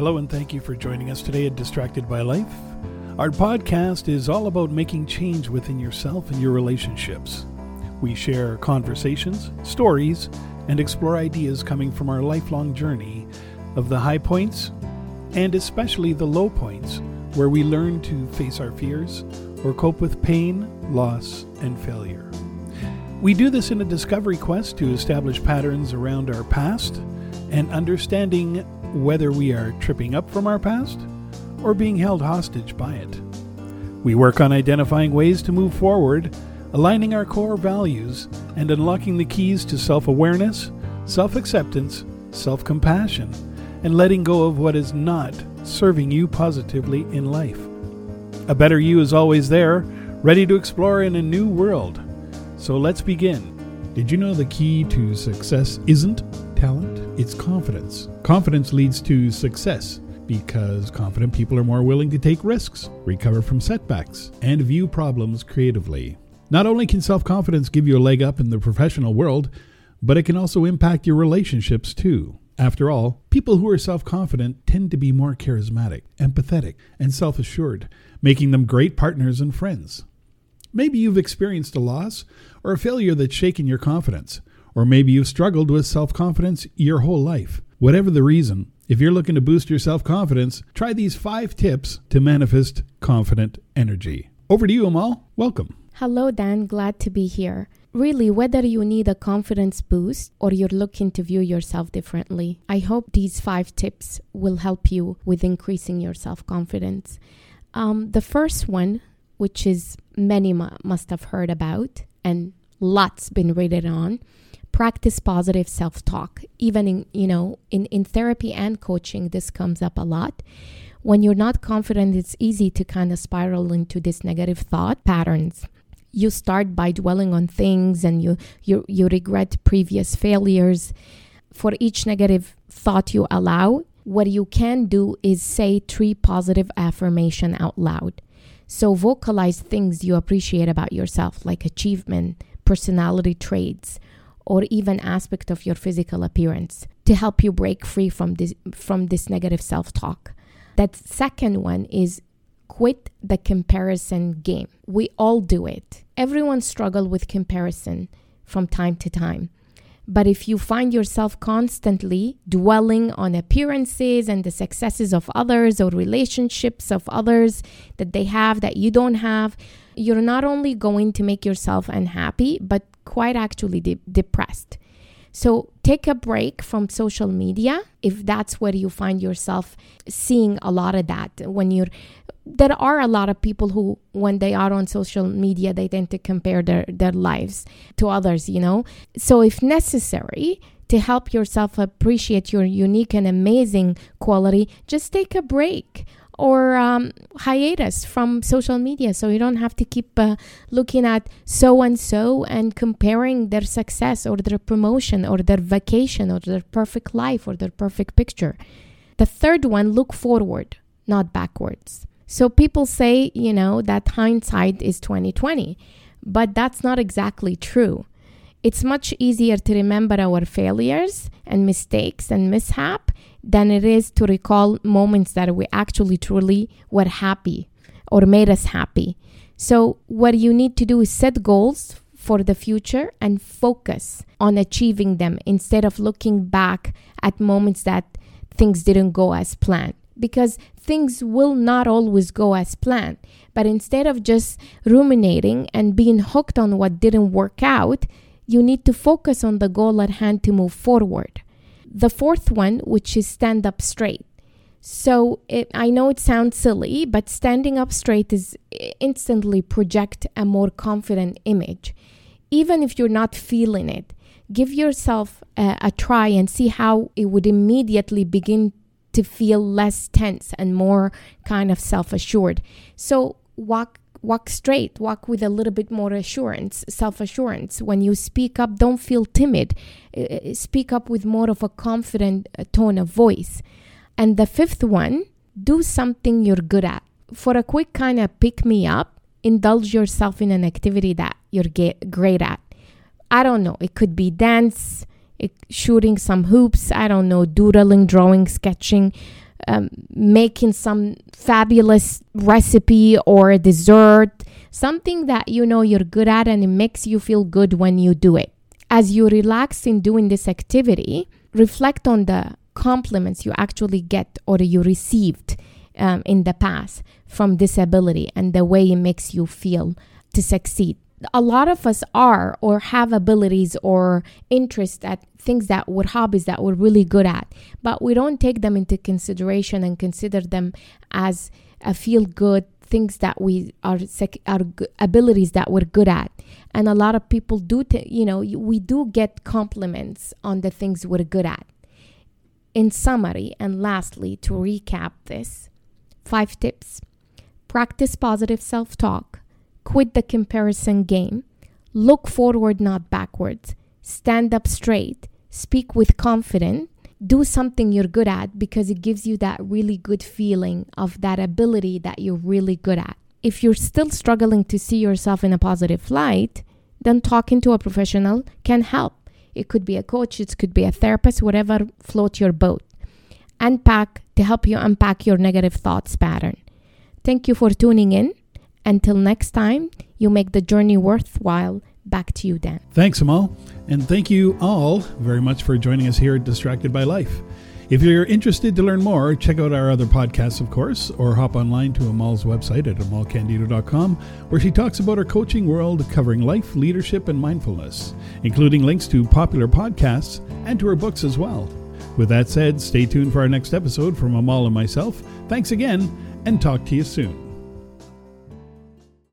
Hello, and thank you for joining us today at Distracted by Life. Our podcast is all about making change within yourself and your relationships. We share conversations, stories, and explore ideas coming from our lifelong journey of the high points and especially the low points where we learn to face our fears or cope with pain, loss, and failure. We do this in a discovery quest to establish patterns around our past and understanding whether we are tripping up from our past or being held hostage by it. We work on identifying ways to move forward, aligning our core values, and unlocking the keys to self awareness, self acceptance, self compassion, and letting go of what is not serving you positively in life. A better you is always there, ready to explore in a new world. So let's begin. Did you know the key to success isn't talent? It's confidence. Confidence leads to success because confident people are more willing to take risks, recover from setbacks, and view problems creatively. Not only can self confidence give you a leg up in the professional world, but it can also impact your relationships too. After all, people who are self confident tend to be more charismatic, empathetic, and self assured, making them great partners and friends. Maybe you've experienced a loss or a failure that's shaken your confidence, or maybe you've struggled with self confidence your whole life. Whatever the reason, if you're looking to boost your self confidence, try these five tips to manifest confident energy. Over to you, Amal. Welcome. Hello, Dan. Glad to be here. Really, whether you need a confidence boost or you're looking to view yourself differently, I hope these five tips will help you with increasing your self confidence. Um, the first one, which is many mu- must have heard about and lots been written on, practice positive self-talk. Even in you know in in therapy and coaching, this comes up a lot. When you're not confident, it's easy to kind of spiral into this negative thought patterns you start by dwelling on things and you you you regret previous failures for each negative thought you allow what you can do is say three positive affirmation out loud so vocalize things you appreciate about yourself like achievement personality traits or even aspect of your physical appearance to help you break free from this from this negative self-talk that second one is quit the comparison game. We all do it. Everyone struggle with comparison from time to time. But if you find yourself constantly dwelling on appearances and the successes of others or relationships of others that they have that you don't have, you're not only going to make yourself unhappy, but quite actually de- depressed. So take a break from social media if that's where you find yourself seeing a lot of that when you're there are a lot of people who when they are on social media they tend to compare their, their lives to others you know so if necessary to help yourself appreciate your unique and amazing quality just take a break or um, hiatus from social media. So you don't have to keep uh, looking at so and so and comparing their success or their promotion or their vacation or their perfect life or their perfect picture. The third one look forward not backwards. So people say, you know, that hindsight is 2020, but that's not exactly true. It's much easier to remember our failures and mistakes and mishap than it is to recall moments that we actually truly were happy or made us happy. So what you need to do is set goals for the future and focus on achieving them instead of looking back at moments that things didn't go as planned because things will not always go as planned. But instead of just ruminating and being hooked on what didn't work out, you need to focus on the goal at hand to move forward. The fourth one, which is stand up straight. So it, I know it sounds silly, but standing up straight is instantly project a more confident image. Even if you're not feeling it, give yourself a, a try and see how it would immediately begin to feel less tense and more kind of self-assured. So walk walk straight, walk with a little bit more assurance, self-assurance. When you speak up, don't feel timid. Uh, speak up with more of a confident uh, tone of voice. And the fifth one, do something you're good at. For a quick kind of pick me up, indulge yourself in an activity that you're great at. I don't know, it could be dance, shooting some hoops, I don't know, doodling, drawing, sketching. Um, making some fabulous recipe or dessert, something that you know you're good at and it makes you feel good when you do it. As you relax in doing this activity, reflect on the compliments you actually get or you received um, in the past from disability and the way it makes you feel to succeed. A lot of us are or have abilities or interests at things that we're hobbies that we're really good at, but we don't take them into consideration and consider them as a feel good things that we are our abilities that we're good at. And a lot of people do t- you know we do get compliments on the things we're good at. In summary and lastly to recap this five tips. Practice positive self-talk quit the comparison game look forward not backwards stand up straight speak with confidence do something you're good at because it gives you that really good feeling of that ability that you're really good at. If you're still struggling to see yourself in a positive light, then talking to a professional can help. It could be a coach, it could be a therapist, whatever floats your boat. Unpack to help you unpack your negative thoughts pattern. Thank you for tuning in. Until next time, you make the journey worthwhile Back to you, Dan. Thanks, Amal. And thank you all very much for joining us here at Distracted by Life. If you're interested to learn more, check out our other podcasts, of course, or hop online to Amal's website at amalcandido.com, where she talks about her coaching world covering life, leadership, and mindfulness, including links to popular podcasts and to her books as well. With that said, stay tuned for our next episode from Amal and myself. Thanks again, and talk to you soon.